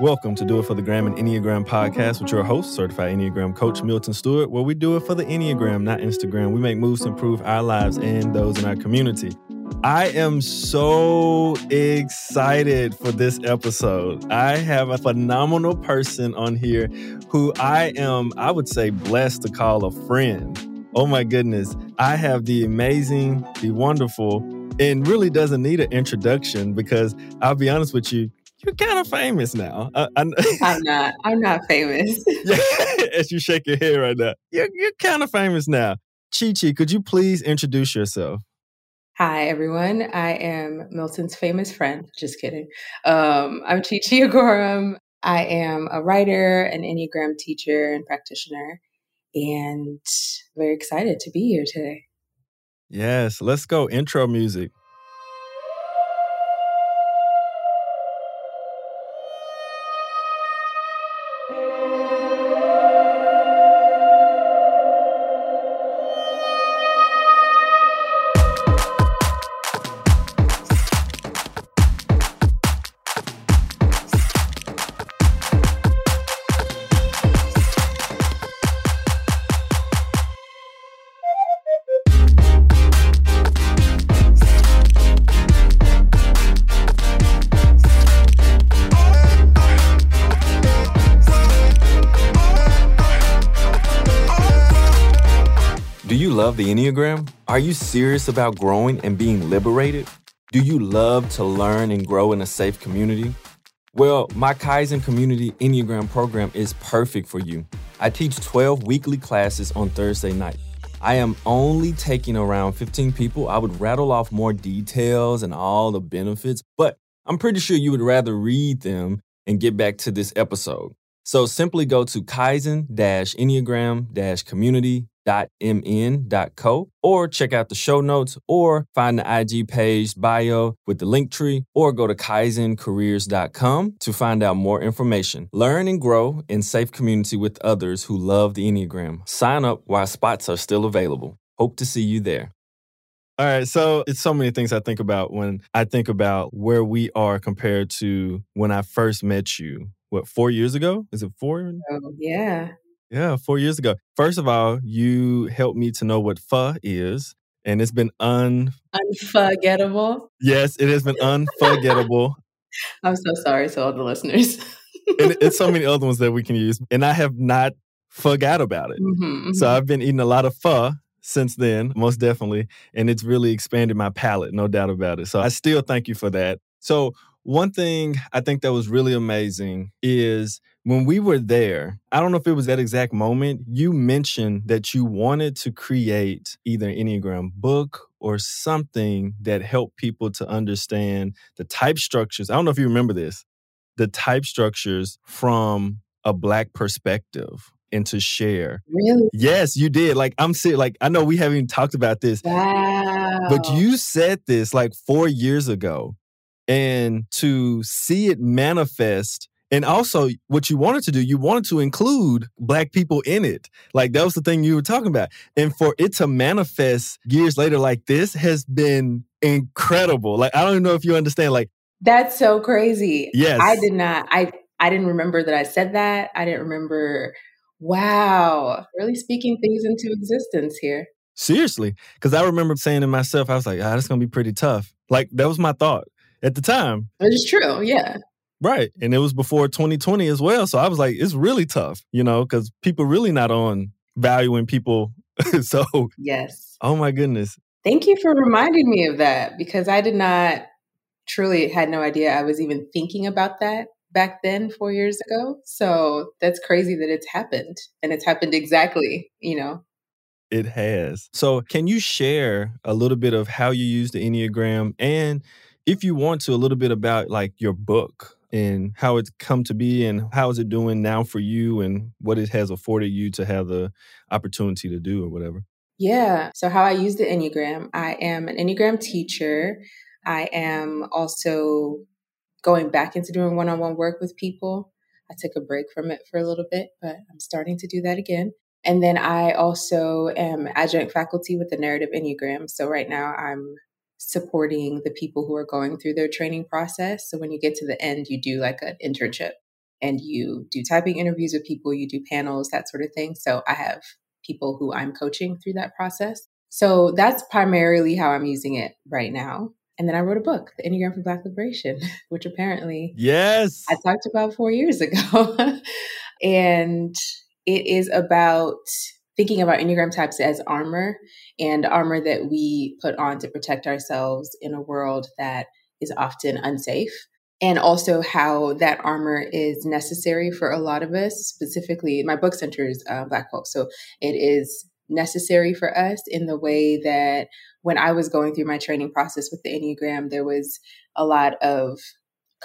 Welcome to Do It for the Gram and Enneagram podcast with your host, certified Enneagram coach Milton Stewart, where we do it for the Enneagram, not Instagram. We make moves to improve our lives and those in our community. I am so excited for this episode. I have a phenomenal person on here who I am, I would say, blessed to call a friend. Oh my goodness. I have the amazing, the wonderful, and really doesn't need an introduction because I'll be honest with you, you're kind of famous now. I, am not. I'm not famous. yeah, as you shake your head right now, you're, you're kind of famous now. Chi Chi, could you please introduce yourself? Hi, everyone. I am Milton's famous friend. Just kidding. Um, I'm Chi Chi Agorom. I am a writer, an Enneagram teacher, and practitioner, and very excited to be here today. Yes, let's go. Intro music. Love the Enneagram? Are you serious about growing and being liberated? Do you love to learn and grow in a safe community? Well, my Kaizen Community Enneagram program is perfect for you. I teach 12 weekly classes on Thursday night. I am only taking around 15 people. I would rattle off more details and all the benefits, but I'm pretty sure you would rather read them and get back to this episode. So simply go to kaizen-enneagram-community mn.co or check out the show notes or find the IG page bio with the link tree or go to kaizencareers.com to find out more information. Learn and grow in safe community with others who love the Enneagram. Sign up while spots are still available. Hope to see you there. All right, so it's so many things I think about when I think about where we are compared to when I first met you. What, four years ago? Is it four? Oh, yeah. Yeah, four years ago. First of all, you helped me to know what pho is, and it's been un unforgettable. Yes, it has been unforgettable. I'm so sorry to all the listeners. and it's so many other ones that we can use, and I have not forgot about it. Mm-hmm, mm-hmm. So I've been eating a lot of pho since then, most definitely, and it's really expanded my palate, no doubt about it. So I still thank you for that. So one thing I think that was really amazing is when we were there, I don't know if it was that exact moment, you mentioned that you wanted to create either an Enneagram book or something that helped people to understand the type structures. I don't know if you remember this, the type structures from a Black perspective and to share. Really? Yes, you did. Like I'm saying, like I know we haven't even talked about this. Wow. But you said this like four years ago. And to see it manifest and also, what you wanted to do, you wanted to include black people in it. Like that was the thing you were talking about. And for it to manifest years later like this has been incredible. Like I don't know if you understand. Like that's so crazy. Yes, I did not. I I didn't remember that I said that. I didn't remember. Wow, really speaking things into existence here. Seriously, because I remember saying to myself, I was like, "Ah, that's gonna be pretty tough." Like that was my thought at the time. It's true. Yeah. Right. And it was before 2020 as well. So I was like, it's really tough, you know, because people really not on valuing people. so, yes. Oh my goodness. Thank you for reminding me of that because I did not truly had no idea I was even thinking about that back then, four years ago. So that's crazy that it's happened and it's happened exactly, you know. It has. So, can you share a little bit of how you use the Enneagram and if you want to, a little bit about like your book? And how it's come to be and how is it doing now for you and what it has afforded you to have the opportunity to do or whatever. Yeah. So, how I use the Enneagram, I am an Enneagram teacher. I am also going back into doing one on one work with people. I took a break from it for a little bit, but I'm starting to do that again. And then I also am adjunct faculty with the Narrative Enneagram. So, right now I'm supporting the people who are going through their training process. So when you get to the end, you do like an internship and you do typing interviews with people, you do panels, that sort of thing. So I have people who I'm coaching through that process. So that's primarily how I'm using it right now. And then I wrote a book, The Enneagram for Black Liberation, which apparently yes, I talked about four years ago. and it is about thinking about Enneagram types as armor and armor that we put on to protect ourselves in a world that is often unsafe. And also how that armor is necessary for a lot of us. Specifically, my book centers uh, Black folks. So it is necessary for us in the way that when I was going through my training process with the Enneagram, there was a lot of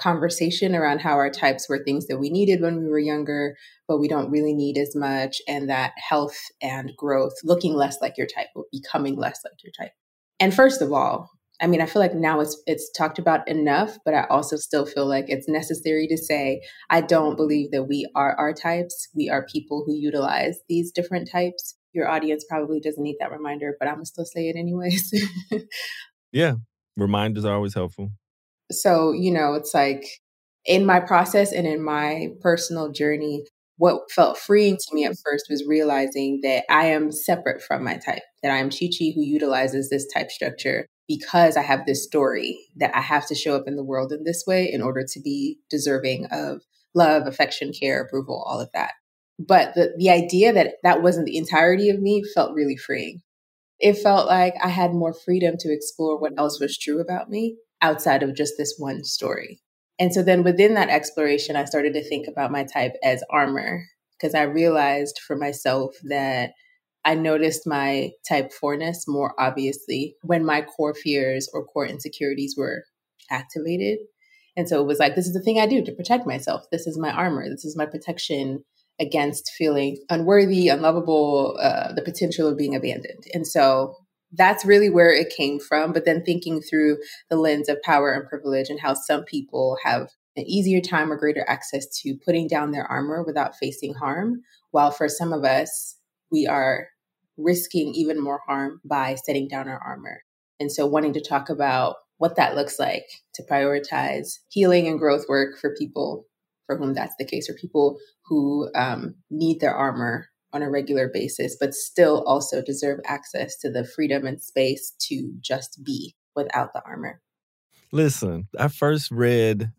conversation around how our types were things that we needed when we were younger, but we don't really need as much, and that health and growth, looking less like your type, or becoming less like your type. And first of all, I mean, I feel like now it's it's talked about enough, but I also still feel like it's necessary to say I don't believe that we are our types. We are people who utilize these different types. Your audience probably doesn't need that reminder, but I'm gonna still say it anyways. yeah, reminders are always helpful. So, you know, it's like in my process and in my personal journey, what felt freeing to me at first was realizing that I am separate from my type, that I am Chi Chi who utilizes this type structure because I have this story that I have to show up in the world in this way in order to be deserving of love, affection, care, approval, all of that. But the, the idea that that wasn't the entirety of me felt really freeing. It felt like I had more freedom to explore what else was true about me outside of just this one story. And so then within that exploration, I started to think about my type as armor because I realized for myself that I noticed my type fourness more obviously when my core fears or core insecurities were activated. And so it was like, this is the thing I do to protect myself. This is my armor. This is my protection against feeling unworthy, unlovable, uh, the potential of being abandoned. And so that's really where it came from. But then thinking through the lens of power and privilege and how some people have an easier time or greater access to putting down their armor without facing harm, while for some of us, we are risking even more harm by setting down our armor. And so, wanting to talk about what that looks like to prioritize healing and growth work for people for whom that's the case, or people who um, need their armor on a regular basis, but still also deserve access to the freedom and space to just be without the armor. Listen, I first read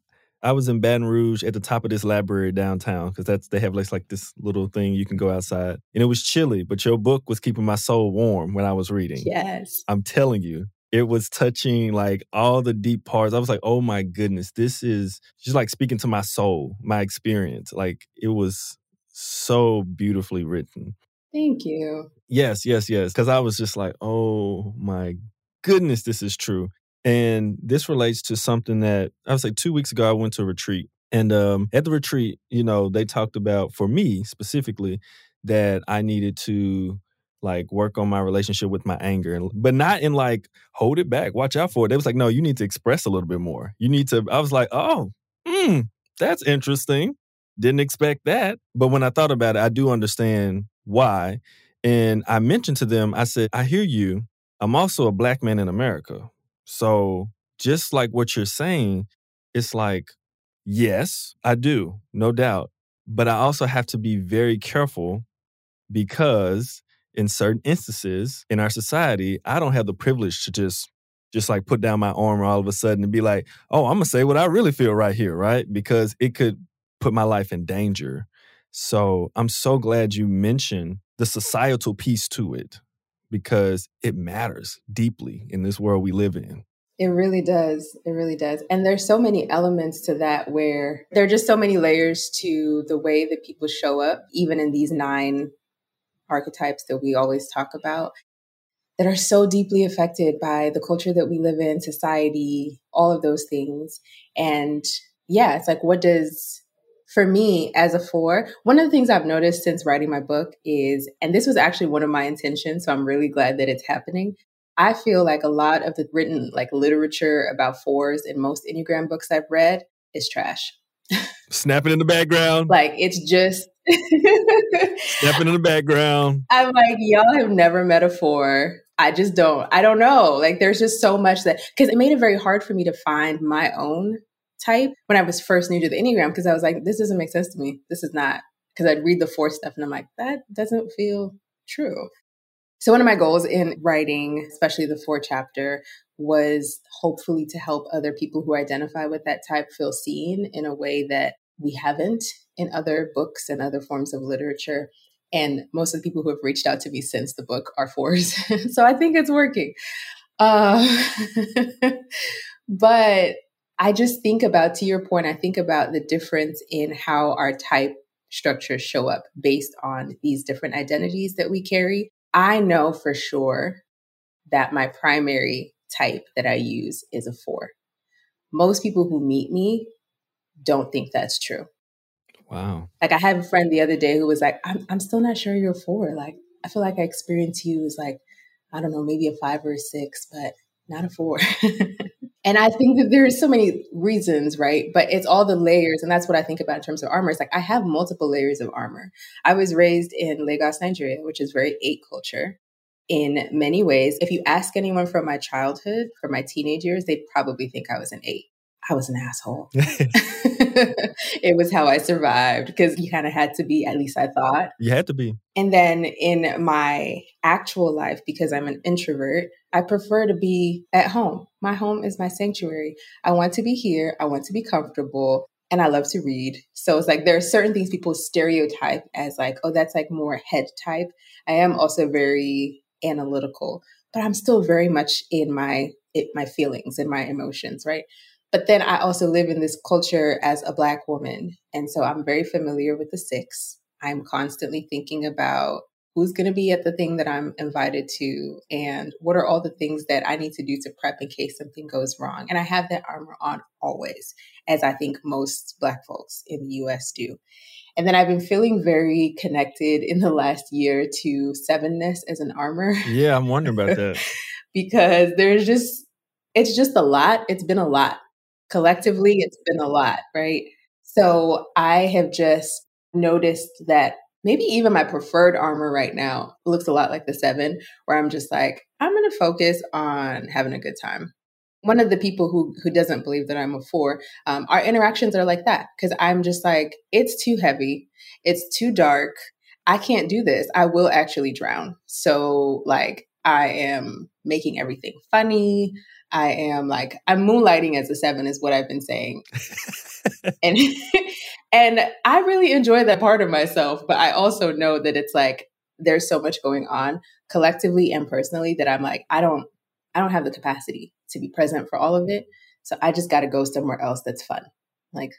I was in Baton Rouge at the top of this library downtown because that's they have like, like this little thing you can go outside. And it was chilly, but your book was keeping my soul warm when I was reading. Yes. I'm telling you. It was touching like all the deep parts. I was like, oh my goodness, this is just like speaking to my soul, my experience. Like it was so beautifully written. Thank you. Yes, yes, yes. Because I was just like, oh my goodness, this is true. And this relates to something that I was like two weeks ago, I went to a retreat. And um, at the retreat, you know, they talked about, for me specifically, that I needed to like work on my relationship with my anger, but not in like hold it back, watch out for it. They was like, no, you need to express a little bit more. You need to. I was like, oh, hmm, that's interesting. Didn't expect that. But when I thought about it, I do understand why. And I mentioned to them, I said, I hear you. I'm also a black man in America. So just like what you're saying, it's like, yes, I do, no doubt. But I also have to be very careful because in certain instances in our society, I don't have the privilege to just just like put down my armor all of a sudden and be like, oh, I'm gonna say what I really feel right here, right? Because it could put my life in danger. So I'm so glad you mentioned the societal piece to it because it matters deeply in this world we live in. It really does. It really does. And there's so many elements to that where there are just so many layers to the way that people show up, even in these nine archetypes that we always talk about, that are so deeply affected by the culture that we live in, society, all of those things. And yeah, it's like, what does for me as a four, one of the things I've noticed since writing my book is, and this was actually one of my intentions, so I'm really glad that it's happening. I feel like a lot of the written like literature about fours in most Enneagram books I've read is trash. Snapping in the background. Like it's just Snapping in the background. I'm like, y'all have never met a four I just don't. I don't know. Like there's just so much that because it made it very hard for me to find my own type when I was first new to the Enneagram because I was like, this doesn't make sense to me. This is not because I'd read the four stuff and I'm like, that doesn't feel true. So one of my goals in writing, especially the four chapter, was hopefully to help other people who identify with that type feel seen in a way that we haven't in other books and other forms of literature. And most of the people who have reached out to me since the book are fours. so I think it's working. Uh, but I just think about, to your point, I think about the difference in how our type structures show up based on these different identities that we carry. I know for sure that my primary type that I use is a four. Most people who meet me don't think that's true. Wow. Like I have a friend the other day who was like, I'm, I'm still not sure you're a four. Like, I feel like I experience you as like, I don't know, maybe a five or a six, but not a four. and I think that there's so many reasons, right? But it's all the layers. And that's what I think about in terms of armor. It's like I have multiple layers of armor. I was raised in Lagos, Nigeria, which is very eight culture in many ways. If you ask anyone from my childhood, from my teenage years, they'd probably think I was an eight. I was an asshole. it was how I survived because you kind of had to be, at least I thought. You had to be. And then in my actual life, because I'm an introvert, I prefer to be at home. My home is my sanctuary. I want to be here. I want to be comfortable. And I love to read. So it's like there are certain things people stereotype as like, oh, that's like more head type. I am also very analytical, but I'm still very much in my it, my feelings and my emotions, right? But then I also live in this culture as a Black woman. And so I'm very familiar with the six. I'm constantly thinking about who's going to be at the thing that I'm invited to and what are all the things that I need to do to prep in case something goes wrong. And I have that armor on always, as I think most Black folks in the US do. And then I've been feeling very connected in the last year to sevenness as an armor. Yeah, I'm wondering about that. because there's just, it's just a lot. It's been a lot collectively, it's been a lot, right? So I have just noticed that maybe even my preferred armor right now looks a lot like the seven, where I'm just like, I'm going to focus on having a good time. One of the people who who doesn't believe that I'm a four, um, our interactions are like that because I'm just like, it's too heavy, it's too dark. I can't do this. I will actually drown. So like I am making everything funny. I am like I'm moonlighting as a seven is what I've been saying. and and I really enjoy that part of myself, but I also know that it's like there's so much going on collectively and personally that I'm like I don't I don't have the capacity to be present for all of it. So I just got to go somewhere else that's fun. Like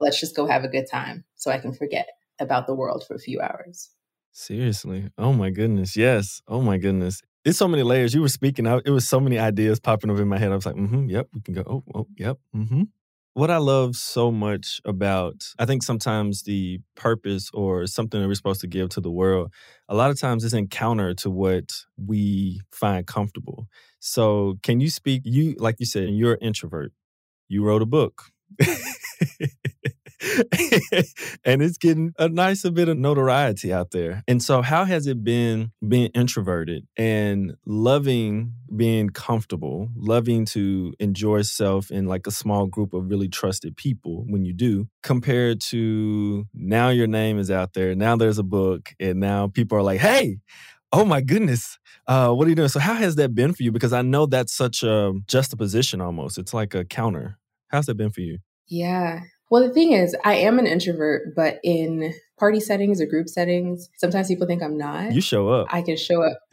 let's just go have a good time so I can forget about the world for a few hours. Seriously. Oh my goodness. Yes. Oh my goodness. It's so many layers. You were speaking out. It was so many ideas popping up in my head. I was like, mm-hmm, yep, we can go. Oh, oh, yep, mm-hmm. What I love so much about, I think sometimes the purpose or something that we're supposed to give to the world, a lot of times is in counter to what we find comfortable. So, can you speak? You, like you said, you're an introvert. You wrote a book. and it's getting a nice bit of notoriety out there. And so, how has it been being introverted and loving being comfortable, loving to enjoy self in like a small group of really trusted people when you do, compared to now your name is out there, now there's a book, and now people are like, hey, oh my goodness, uh, what are you doing? So, how has that been for you? Because I know that's such a juxtaposition almost. It's like a counter. How's that been for you? Yeah. Well, the thing is, I am an introvert, but in party settings or group settings, sometimes people think I'm not. You show up. I can show up.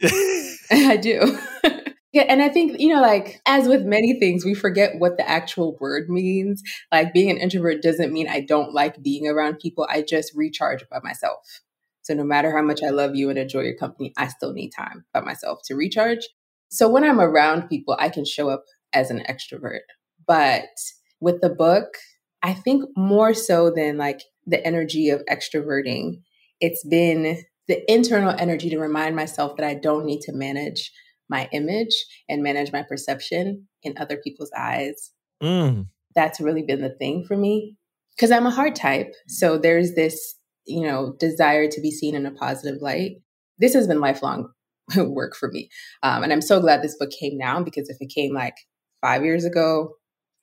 I do. yeah, and I think, you know, like as with many things, we forget what the actual word means. Like being an introvert doesn't mean I don't like being around people. I just recharge by myself. So no matter how much I love you and enjoy your company, I still need time by myself to recharge. So when I'm around people, I can show up as an extrovert. But with the book, I think more so than like the energy of extroverting, it's been the internal energy to remind myself that I don't need to manage my image and manage my perception in other people's eyes. Mm. That's really been the thing for me because I'm a heart type. So there's this, you know, desire to be seen in a positive light. This has been lifelong work for me. Um, and I'm so glad this book came now because if it came like five years ago,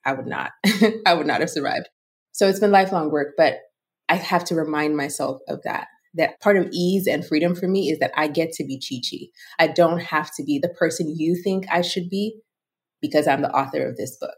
I would not, I would not have survived. So it's been lifelong work, but I have to remind myself of that. That part of ease and freedom for me is that I get to be Chi Chi. I don't have to be the person you think I should be because I'm the author of this book.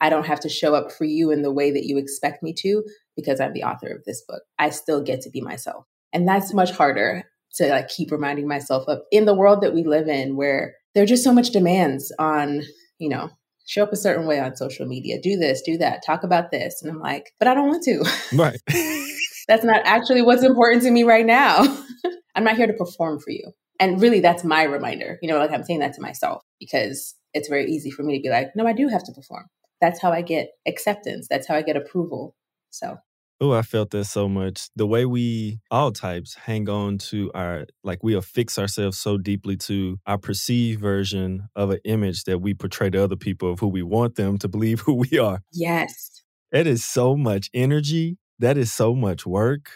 I don't have to show up for you in the way that you expect me to because I'm the author of this book. I still get to be myself. And that's much harder to like keep reminding myself of in the world that we live in where there are just so much demands on, you know, show up a certain way on social media, do this, do that, talk about this. And I'm like, but I don't want to. Right. that's not actually what's important to me right now. I'm not here to perform for you. And really, that's my reminder. You know, like I'm saying that to myself because it's very easy for me to be like, no, I do have to perform. That's how I get acceptance. That's how I get approval. So Oh, I felt that so much. The way we all types hang on to our like we affix ourselves so deeply to our perceived version of an image that we portray to other people of who we want them to believe who we are. Yes. It is so much energy. That is so much work.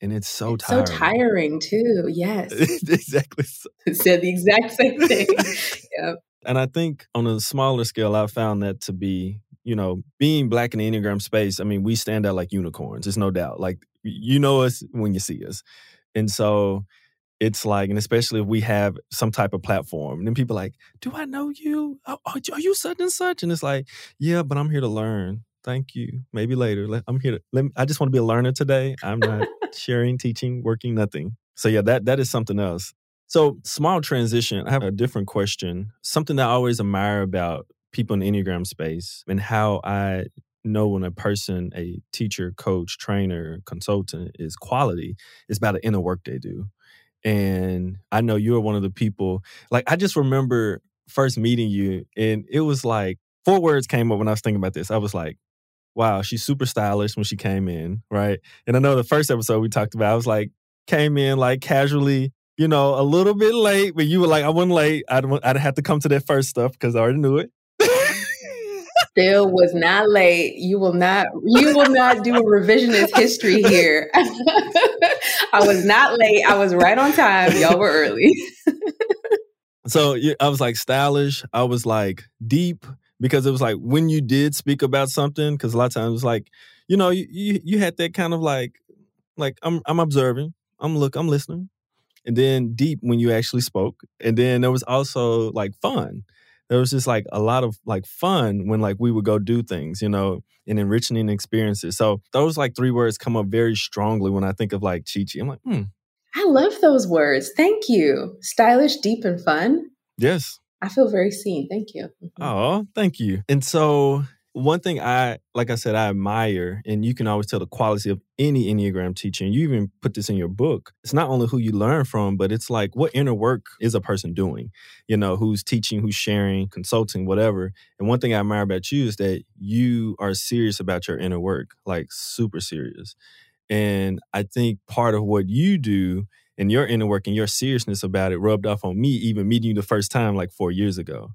And it's so it's tiring. So tiring too. Yes. exactly. Said the exact same thing. yep. And I think on a smaller scale, I found that to be you know, being black in the Enneagram space, I mean, we stand out like unicorns. There's no doubt. Like you know us when you see us. And so it's like, and especially if we have some type of platform, and then people like, do I know you? Oh, are you such and such? And it's like, yeah, but I'm here to learn. Thank you. Maybe later. I'm here to. Let me, I just want to be a learner today. I'm not sharing, teaching, working, nothing. So yeah, that that is something else. So small transition. I have a different question. Something that I always admire about people in the Enneagram space and how I know when a person, a teacher, coach, trainer, consultant is quality is about the inner work they do. And I know you're one of the people, like, I just remember first meeting you, and it was like four words came up when I was thinking about this. I was like, wow, she's super stylish when she came in, right? And I know the first episode we talked about, I was like, came in like casually, you know, a little bit late, but you were like, I wasn't late. I'd, I'd have to come to that first stuff because I already knew it still was not late. You will not you will not do a revisionist history here. I was not late. I was right on time. Y'all were early. so I was like stylish. I was like deep because it was like when you did speak about something, because a lot of times it's like, you know, you, you you had that kind of like like I'm I'm observing, I'm look, I'm listening. And then deep when you actually spoke. And then there was also like fun there was just like a lot of like fun when like we would go do things, you know, and enriching experiences. So those like three words come up very strongly when I think of like Chi Chi. I'm like, hmm. I love those words. Thank you. Stylish, deep, and fun. Yes. I feel very seen. Thank you. Oh, thank you. And so one thing I, like I said, I admire, and you can always tell the quality of any Enneagram teacher, and you even put this in your book. It's not only who you learn from, but it's like what inner work is a person doing, you know, who's teaching, who's sharing, consulting, whatever. And one thing I admire about you is that you are serious about your inner work, like super serious. And I think part of what you do and your inner work and your seriousness about it rubbed off on me, even meeting you the first time like four years ago.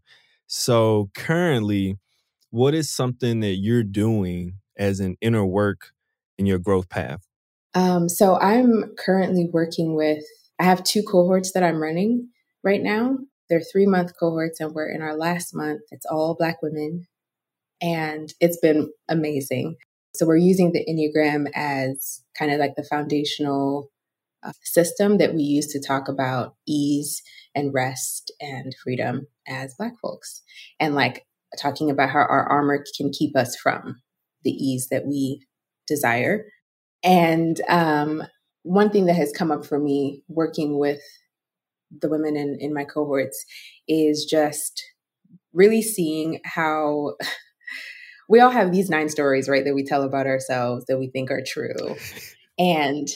So currently, what is something that you're doing as an inner work in your growth path? Um, so I'm currently working with, I have two cohorts that I'm running right now. They're three month cohorts, and we're in our last month. It's all Black women, and it's been amazing. So we're using the Enneagram as kind of like the foundational uh, system that we use to talk about ease and rest and freedom as Black folks. And like talking about how our armor can keep us from the ease that we desire. And um, one thing that has come up for me working with the women in, in my cohorts is just really seeing how we all have these nine stories, right, that we tell about ourselves that we think are true. And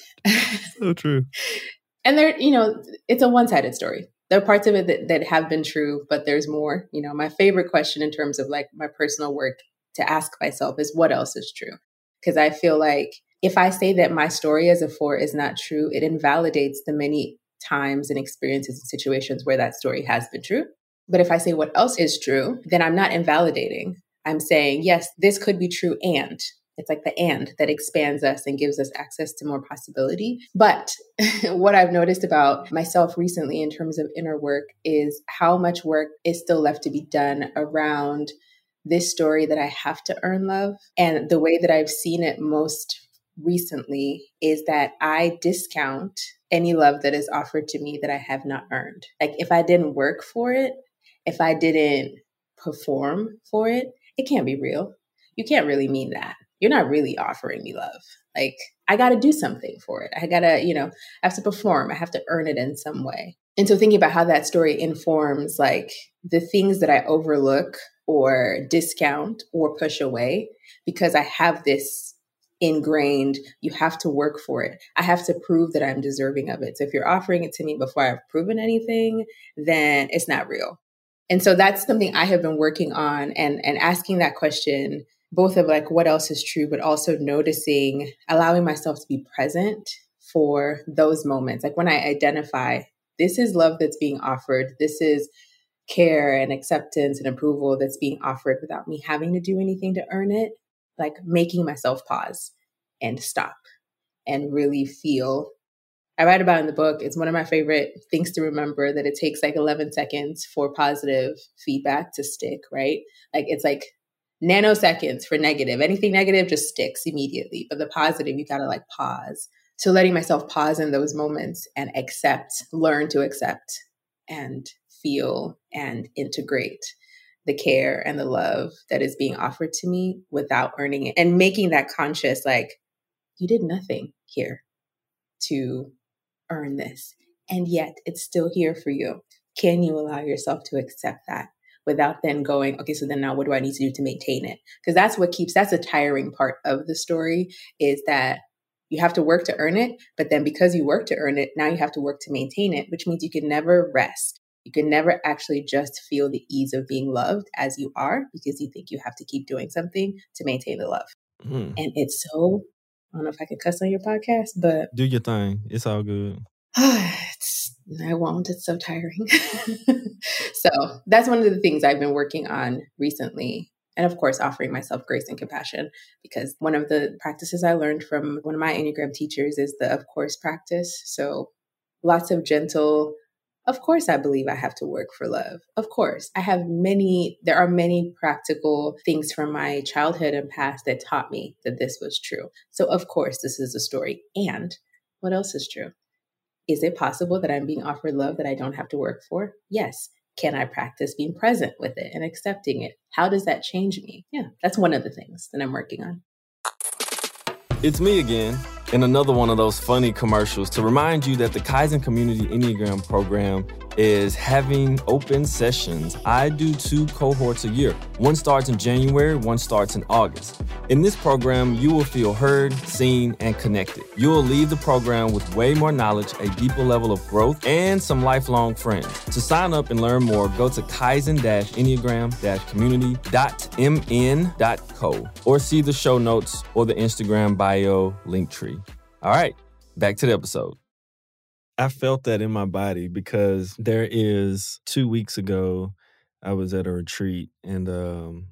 so true. And there, you know, it's a one sided story there are parts of it that, that have been true, but there's more. You know, my favorite question in terms of like my personal work to ask myself is what else is true? Because I feel like if I say that my story as a four is not true, it invalidates the many times and experiences and situations where that story has been true. But if I say what else is true, then I'm not invalidating. I'm saying, yes, this could be true and. It's like the and that expands us and gives us access to more possibility. But what I've noticed about myself recently in terms of inner work is how much work is still left to be done around this story that I have to earn love. And the way that I've seen it most recently is that I discount any love that is offered to me that I have not earned. Like if I didn't work for it, if I didn't perform for it, it can't be real. You can't really mean that. You're not really offering me love. Like I got to do something for it. I got to, you know, I have to perform. I have to earn it in some way. And so thinking about how that story informs like the things that I overlook or discount or push away because I have this ingrained, you have to work for it. I have to prove that I'm deserving of it. So if you're offering it to me before I've proven anything, then it's not real. And so that's something I have been working on and and asking that question both of like what else is true but also noticing allowing myself to be present for those moments. Like when I identify this is love that's being offered, this is care and acceptance and approval that's being offered without me having to do anything to earn it like making myself pause and stop and really feel. I write about in the book, it's one of my favorite things to remember that it takes like 11 seconds for positive feedback to stick, right? Like it's like nanoseconds for negative. Anything negative just sticks immediately, but the positive, you gotta like pause. So letting myself pause in those moments and accept, learn to accept and feel and integrate the care and the love that is being offered to me without earning it and making that conscious like you did nothing here to earn this and yet it's still here for you can you allow yourself to accept that without then going okay so then now what do i need to do to maintain it because that's what keeps that's a tiring part of the story is that you have to work to earn it but then because you work to earn it now you have to work to maintain it which means you can never rest you can never actually just feel the ease of being loved as you are because you think you have to keep doing something to maintain the love. Mm. And it's so, I don't know if I could cuss on your podcast, but. Do your thing. It's all good. it's, I won't. It's so tiring. so that's one of the things I've been working on recently. And of course, offering myself grace and compassion because one of the practices I learned from one of my Enneagram teachers is the of course practice. So lots of gentle of course, I believe I have to work for love. Of course, I have many, there are many practical things from my childhood and past that taught me that this was true. So, of course, this is a story. And what else is true? Is it possible that I'm being offered love that I don't have to work for? Yes. Can I practice being present with it and accepting it? How does that change me? Yeah, that's one of the things that I'm working on. It's me again in another one of those funny commercials to remind you that the Kaizen Community Enneagram program is having open sessions. I do two cohorts a year. One starts in January, one starts in August. In this program, you will feel heard, seen, and connected. You will leave the program with way more knowledge, a deeper level of growth, and some lifelong friends. To sign up and learn more, go to kaizen-enneagram-community.mn.co or see the show notes or the Instagram bio link tree. All right, back to the episode. I felt that in my body because there is two weeks ago, I was at a retreat and um,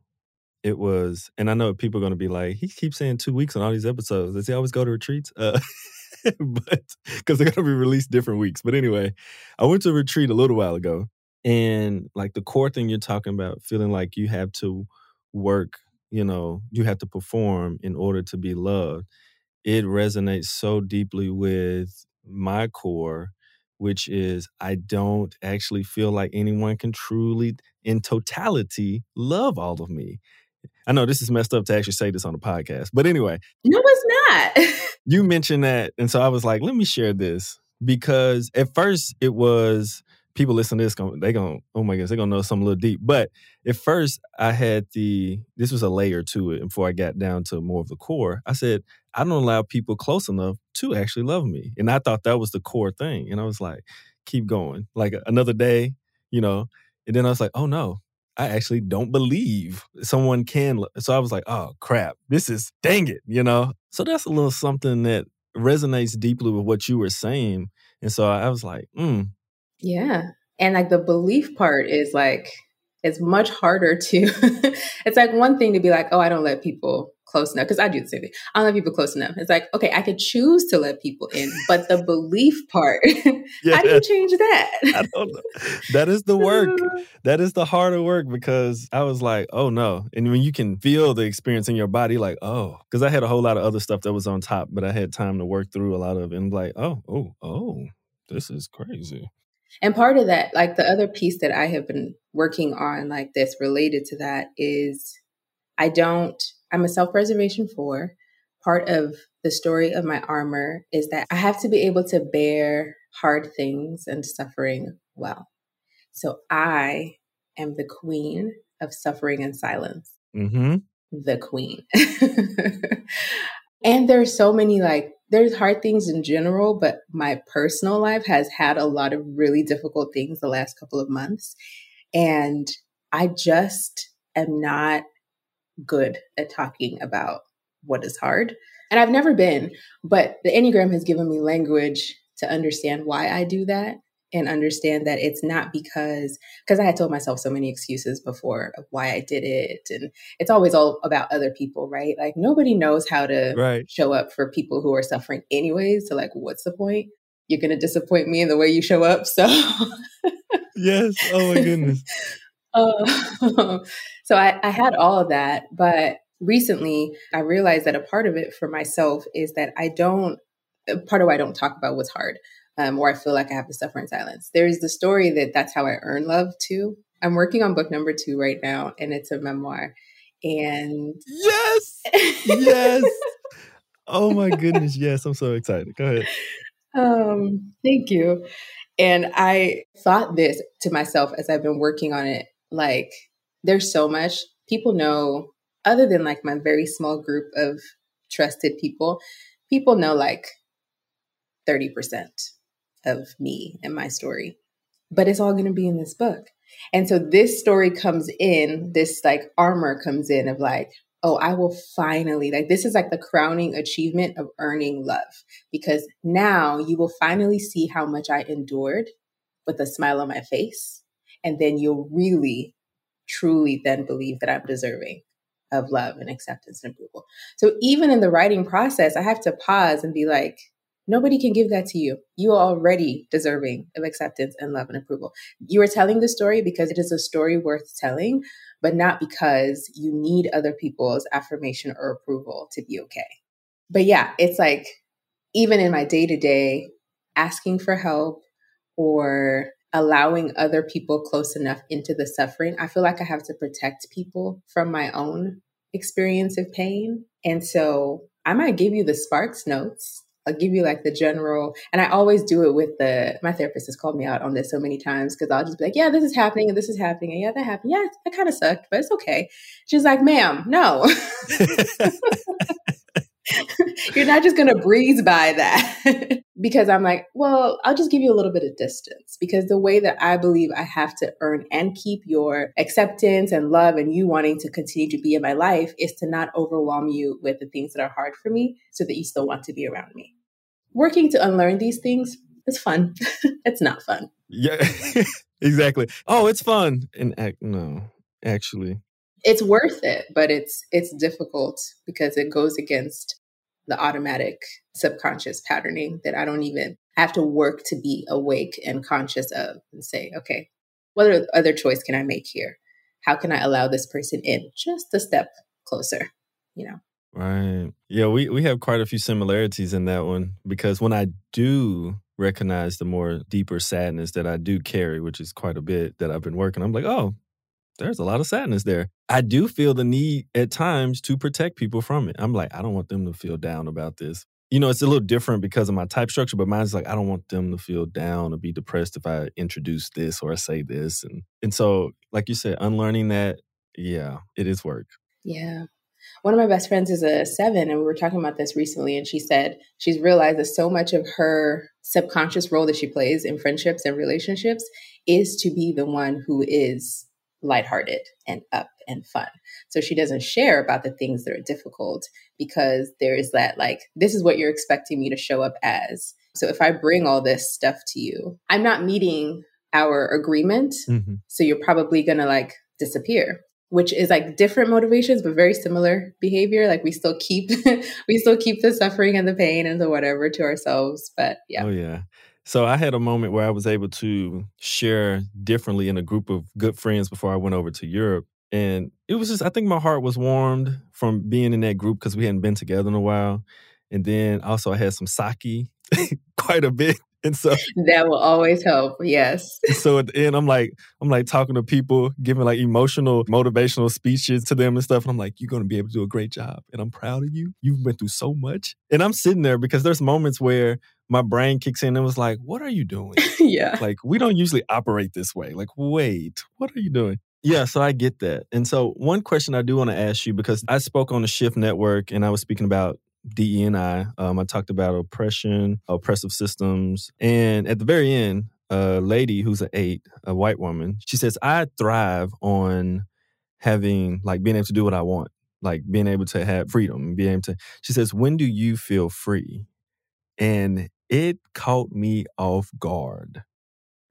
it was, and I know people are going to be like, he keeps saying two weeks on all these episodes. Does he always go to retreats? Uh, but because they're going to be released different weeks. But anyway, I went to a retreat a little while ago and like the core thing you're talking about, feeling like you have to work, you know, you have to perform in order to be loved. It resonates so deeply with my core, which is I don't actually feel like anyone can truly, in totality, love all of me. I know this is messed up to actually say this on a podcast, but anyway. No, it's not. you mentioned that. And so I was like, let me share this because at first it was people listen to this, they're going, oh my goodness, they're gonna know something a little deep. But at first, I had the this was a layer to it. Before I got down to more of the core, I said I don't allow people close enough to actually love me, and I thought that was the core thing. And I was like, keep going, like another day, you know. And then I was like, oh no, I actually don't believe someone can. So I was like, oh crap, this is dang it, you know. So that's a little something that resonates deeply with what you were saying. And so I was like, hmm, yeah. And like the belief part is like, it's much harder to it's like one thing to be like oh i don't let people close enough because i do the same thing. I don't let people close enough. It's like okay i could choose to let people in but the belief part yeah. how do you change that? I don't know. That is the work. That is the harder work because i was like oh no. And when you can feel the experience in your body like oh because i had a whole lot of other stuff that was on top but i had time to work through a lot of it and like oh oh oh this is crazy. And part of that, like the other piece that I have been working on, like this related to that, is I don't, I'm a self preservation four. Part of the story of my armor is that I have to be able to bear hard things and suffering well. So I am the queen of suffering and silence. Mm-hmm. The queen. and there's so many like there's hard things in general, but my personal life has had a lot of really difficult things the last couple of months. And I just am not good at talking about what is hard. And I've never been, but the Enneagram has given me language to understand why I do that and understand that it's not because because I had told myself so many excuses before of why I did it and it's always all about other people, right? Like nobody knows how to right. show up for people who are suffering anyways, so like what's the point? You're going to disappoint me in the way you show up, so Yes. Oh my goodness. uh, so I, I had all of that, but recently I realized that a part of it for myself is that I don't part of why I don't talk about what's hard um, or I feel like I have to suffer in silence. There's the story that that's how I earn love too. I'm working on book number two right now, and it's a memoir. And yes, yes. oh my goodness, yes! I'm so excited. Go ahead. Um, thank you. And I thought this to myself as I've been working on it. Like, there's so much people know, other than like my very small group of trusted people. People know like 30% of me and my story. But it's all going to be in this book. And so this story comes in, this like armor comes in of like, oh, I will finally, like, this is like the crowning achievement of earning love because now you will finally see how much I endured with a smile on my face. And then you'll really, truly then believe that I'm deserving of love and acceptance and approval. So even in the writing process, I have to pause and be like, Nobody can give that to you. You are already deserving of acceptance and love and approval. You are telling the story because it is a story worth telling, but not because you need other people's affirmation or approval to be okay. But yeah, it's like even in my day to day, asking for help or allowing other people close enough into the suffering, I feel like I have to protect people from my own experience of pain. And so I might give you the Sparks notes I'll give you like the general, and I always do it with the, my therapist has called me out on this so many times because I'll just be like, yeah, this is happening and this is happening. And yeah, that happened. Yeah, that kind of sucked, but it's okay. She's like, ma'am, no. You're not just going to breeze by that. because I'm like, well, I'll just give you a little bit of distance because the way that I believe I have to earn and keep your acceptance and love and you wanting to continue to be in my life is to not overwhelm you with the things that are hard for me so that you still want to be around me working to unlearn these things is fun. it's not fun. Yeah, exactly. Oh, it's fun. And act no, actually, it's worth it, but it's it's difficult because it goes against the automatic subconscious patterning that I don't even have to work to be awake and conscious of and say, okay, what other choice can I make here? How can I allow this person in just a step closer? You know. Right. Yeah, we, we have quite a few similarities in that one because when I do recognize the more deeper sadness that I do carry, which is quite a bit that I've been working, I'm like, oh, there's a lot of sadness there. I do feel the need at times to protect people from it. I'm like, I don't want them to feel down about this. You know, it's a little different because of my type structure, but mine's like, I don't want them to feel down or be depressed if I introduce this or I say this. And and so, like you said, unlearning that, yeah, it is work. Yeah. One of my best friends is a seven, and we were talking about this recently. And she said she's realized that so much of her subconscious role that she plays in friendships and relationships is to be the one who is lighthearted and up and fun. So she doesn't share about the things that are difficult because there is that, like, this is what you're expecting me to show up as. So if I bring all this stuff to you, I'm not meeting our agreement. Mm-hmm. So you're probably going to like disappear which is like different motivations but very similar behavior like we still keep we still keep the suffering and the pain and the whatever to ourselves but yeah oh yeah so i had a moment where i was able to share differently in a group of good friends before i went over to europe and it was just i think my heart was warmed from being in that group because we hadn't been together in a while and then also i had some sake quite a bit and so that will always help. Yes. So at the end, I'm like, I'm like talking to people, giving like emotional, motivational speeches to them and stuff. And I'm like, you're gonna be able to do a great job. And I'm proud of you. You've been through so much. And I'm sitting there because there's moments where my brain kicks in and was like, what are you doing? yeah. Like, we don't usually operate this way. Like, wait, what are you doing? Yeah, so I get that. And so, one question I do want to ask you because I spoke on the Shift Network and I was speaking about DEI. Um, I talked about oppression, oppressive systems, and at the very end, a lady who's an eight, a white woman, she says, "I thrive on having like being able to do what I want, like being able to have freedom, being able to." She says, "When do you feel free?" And it caught me off guard,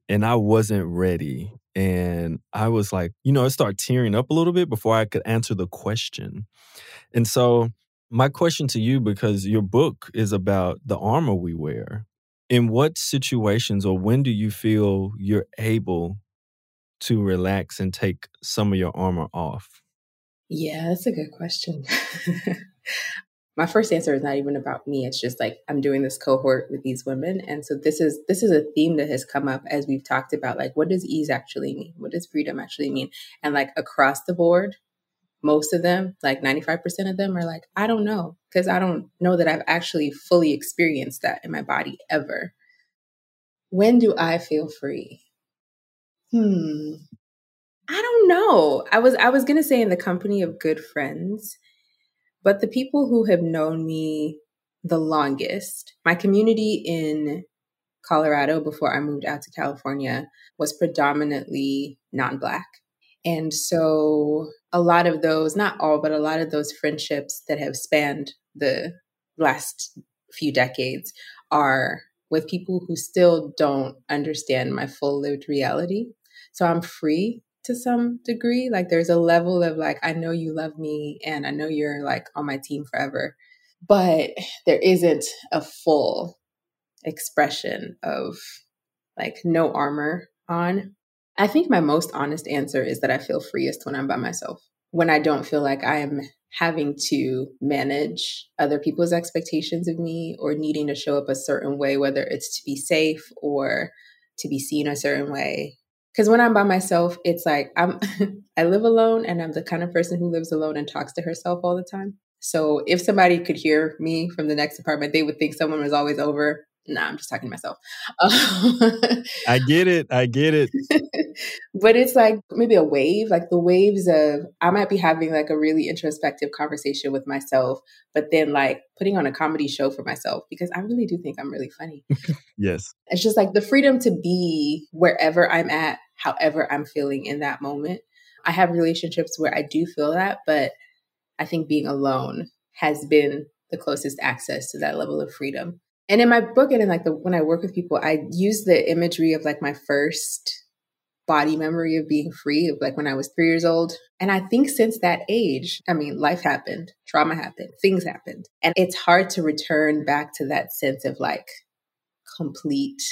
and I wasn't ready. And I was like, you know, I started tearing up a little bit before I could answer the question. And so my question to you, because your book is about the armor we wear, in what situations or when do you feel you're able to relax and take some of your armor off? Yeah, that's a good question. my first answer is not even about me it's just like i'm doing this cohort with these women and so this is this is a theme that has come up as we've talked about like what does ease actually mean what does freedom actually mean and like across the board most of them, like 95% of them, are like, I don't know, because I don't know that I've actually fully experienced that in my body ever. When do I feel free? Hmm. I don't know. I was I was to say in the company of good friends, but the people who have known me the longest, my community in Colorado before I moved out to California was predominantly non-black. And so a lot of those, not all, but a lot of those friendships that have spanned the last few decades are with people who still don't understand my full lived reality. So I'm free to some degree. Like there's a level of like, I know you love me and I know you're like on my team forever, but there isn't a full expression of like no armor on I think my most honest answer is that I feel freest when I'm by myself, when I don't feel like I am having to manage other people's expectations of me or needing to show up a certain way, whether it's to be safe or to be seen a certain way. Because when I'm by myself, it's like I'm I live alone and I'm the kind of person who lives alone and talks to herself all the time. So if somebody could hear me from the next apartment, they would think someone was always over no, nah, I'm just talking to myself. I get it. I get it. but it's like maybe a wave, like the waves of I might be having like a really introspective conversation with myself, but then like putting on a comedy show for myself because I really do think I'm really funny. yes. It's just like the freedom to be wherever I'm at, however I'm feeling in that moment. I have relationships where I do feel that, but I think being alone has been the closest access to that level of freedom. And in my book and in like the when I work with people, I use the imagery of like my first body memory of being free of like when I was three years old. And I think since that age, I mean, life happened, trauma happened, things happened. And it's hard to return back to that sense of like complete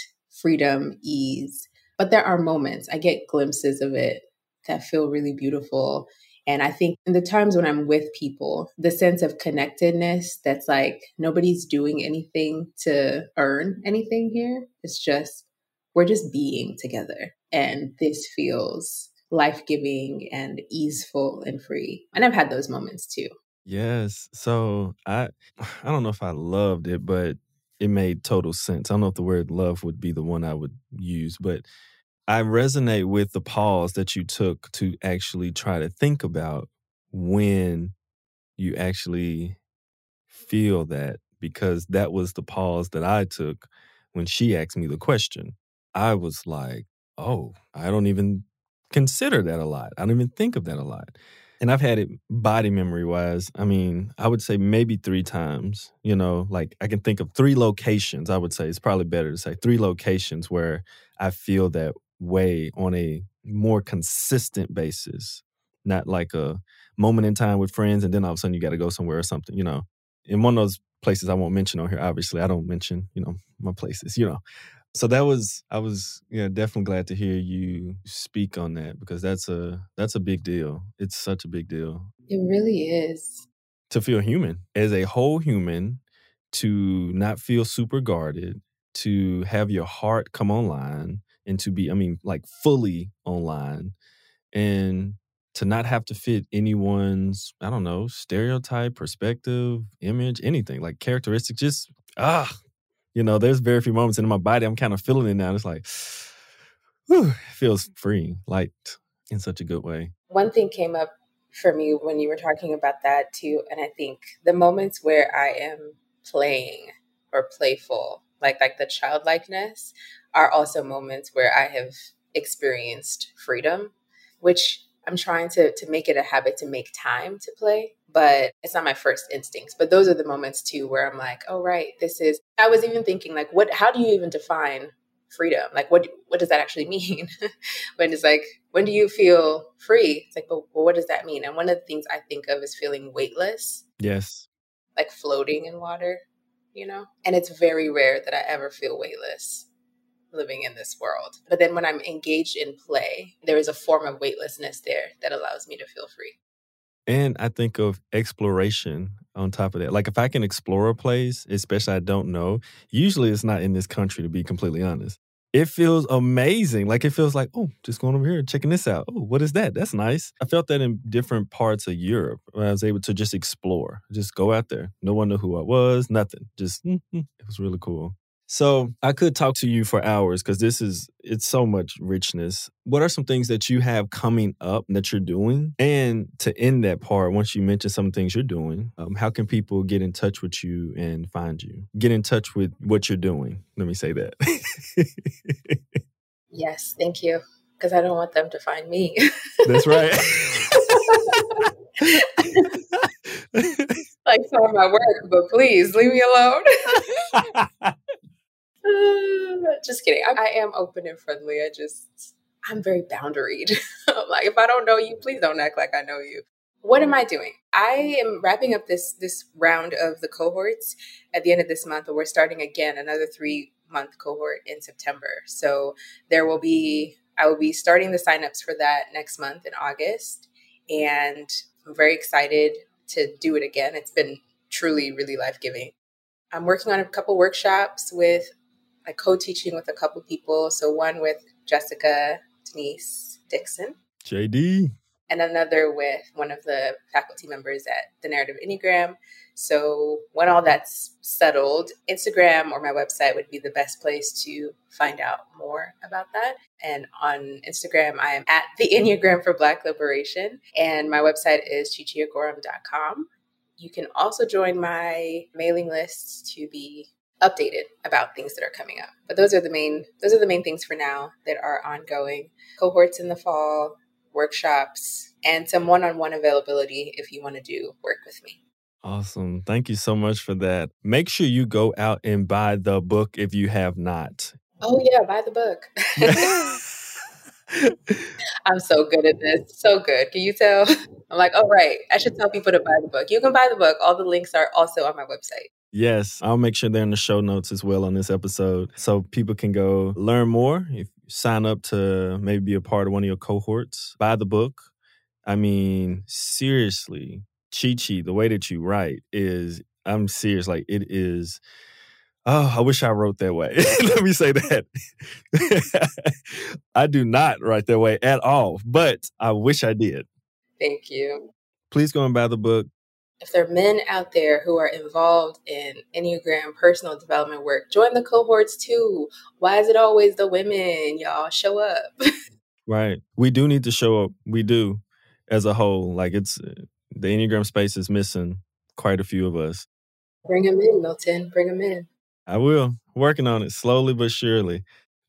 freedom, ease. But there are moments, I get glimpses of it that feel really beautiful. And I think in the times when I'm with people, the sense of connectedness that's like nobody's doing anything to earn anything here. It's just, we're just being together. And this feels life giving and easeful and free. And I've had those moments too. Yes. So I I don't know if I loved it, but it made total sense. I don't know if the word love would be the one I would use, but I resonate with the pause that you took to actually try to think about when you actually feel that, because that was the pause that I took when she asked me the question. I was like, oh, I don't even consider that a lot. I don't even think of that a lot. And I've had it body memory wise. I mean, I would say maybe three times. You know, like I can think of three locations. I would say it's probably better to say three locations where I feel that way on a more consistent basis, not like a moment in time with friends and then all of a sudden you got to go somewhere or something, you know. In one of those places I won't mention on here, obviously, I don't mention, you know, my places, you know. So that was I was yeah definitely glad to hear you speak on that because that's a that's a big deal. It's such a big deal. It really is. To feel human as a whole human, to not feel super guarded, to have your heart come online and to be I mean like fully online and to not have to fit anyone's I don't know stereotype, perspective, image, anything like characteristics. Just ah, you know, there's very few moments in my body I'm kind of feeling it now. It's like, whew, it feels free, light in such a good way. One thing came up for me when you were talking about that too, and I think the moments where I am playing or playful, like like the childlikeness, are also moments where I have experienced freedom, which I'm trying to to make it a habit to make time to play, but it's not my first instincts. But those are the moments too where I'm like, oh right, this is. I was even thinking like, what? How do you even define freedom? Like, what what does that actually mean? when it's like, when do you feel free? It's like, but well, what does that mean? And one of the things I think of is feeling weightless. Yes. Like floating in water, you know. And it's very rare that I ever feel weightless living in this world. But then when I'm engaged in play, there is a form of weightlessness there that allows me to feel free. And I think of exploration on top of that. Like if I can explore a place, especially I don't know, usually it's not in this country to be completely honest. It feels amazing. Like it feels like, oh, just going over here checking this out. Oh, what is that? That's nice. I felt that in different parts of Europe I was able to just explore, just go out there. No one knew who I was, nothing. Just, mm-hmm. it was really cool. So I could talk to you for hours because this is it's so much richness. What are some things that you have coming up that you're doing? And to end that part, once you mention some things you're doing, um, how can people get in touch with you and find you? Get in touch with what you're doing. Let me say that. yes, thank you. Because I don't want them to find me. That's right. like some of my work, but please leave me alone. just kidding. I, I, am open and friendly. I just, I'm very boundaried. like, if I don't know you, please don't act like I know you. What am mm. I doing? I am wrapping up this this round of the cohorts at the end of this month, but we're starting again another three month cohort in September. So there will be I will be starting the signups for that next month in August, and I'm very excited to do it again. It's been truly really life giving. I'm working on a couple workshops with I co-teaching with a couple people. So one with Jessica Denise Dixon. JD. And another with one of the faculty members at the Narrative Enneagram. So when all that's settled, Instagram or my website would be the best place to find out more about that. And on Instagram, I am at the Enneagram for Black Liberation. And my website is chichiagorom.com. You can also join my mailing list to be updated about things that are coming up. But those are the main those are the main things for now that are ongoing. Cohorts in the fall, workshops, and some one-on-one availability if you want to do work with me. Awesome. Thank you so much for that. Make sure you go out and buy the book if you have not. Oh yeah, buy the book. I'm so good at this. So good. Can you tell? I'm like, oh right, I should tell people to buy the book. You can buy the book. All the links are also on my website. Yes, I'll make sure they're in the show notes as well on this episode so people can go learn more. If you sign up to maybe be a part of one of your cohorts, buy the book. I mean, seriously, Chi Chi, the way that you write is, I'm serious, like it is. Oh, I wish I wrote that way. Let me say that. I do not write that way at all, but I wish I did. Thank you. Please go and buy the book if there are men out there who are involved in Enneagram personal development work, join the cohorts too. Why is it always the women? Y'all show up. right. We do need to show up. We do as a whole. Like it's the Enneagram space is missing quite a few of us. Bring them in, Milton. Bring them in. I will. Working on it slowly but surely.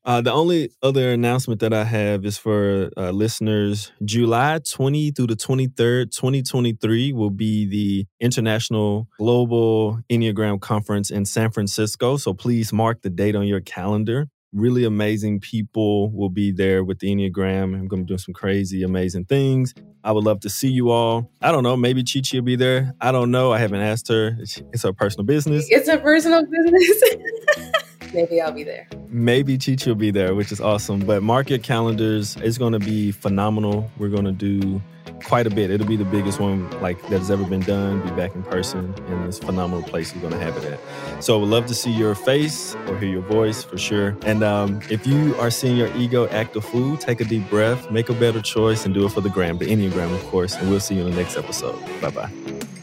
Uh, the only other announcement that I have is for uh, listeners. July 20 through the 23rd, 2023 will be the International Global Enneagram Conference in San Francisco. So please mark the date on your calendar. really amazing people will be there with the Enneagram. I'm going to be doing some crazy, amazing things. I would love to see you all. I don't know. Maybe Chi Chi will be there. I don't know. I haven't asked her. It's her personal business. It's a personal business. Maybe I'll be there. Maybe Chi Chi will be there, which is awesome. But mark your calendars. It's going to be phenomenal. We're going to do quite a bit. It'll be the biggest one like that has ever been done. Be back in person in this phenomenal place we're going to have it at. So I would love to see your face or hear your voice for sure. And um, if you are seeing your ego act a fool, take a deep breath, make a better choice, and do it for the gram, the Enneagram, of course. And we'll see you in the next episode. Bye bye.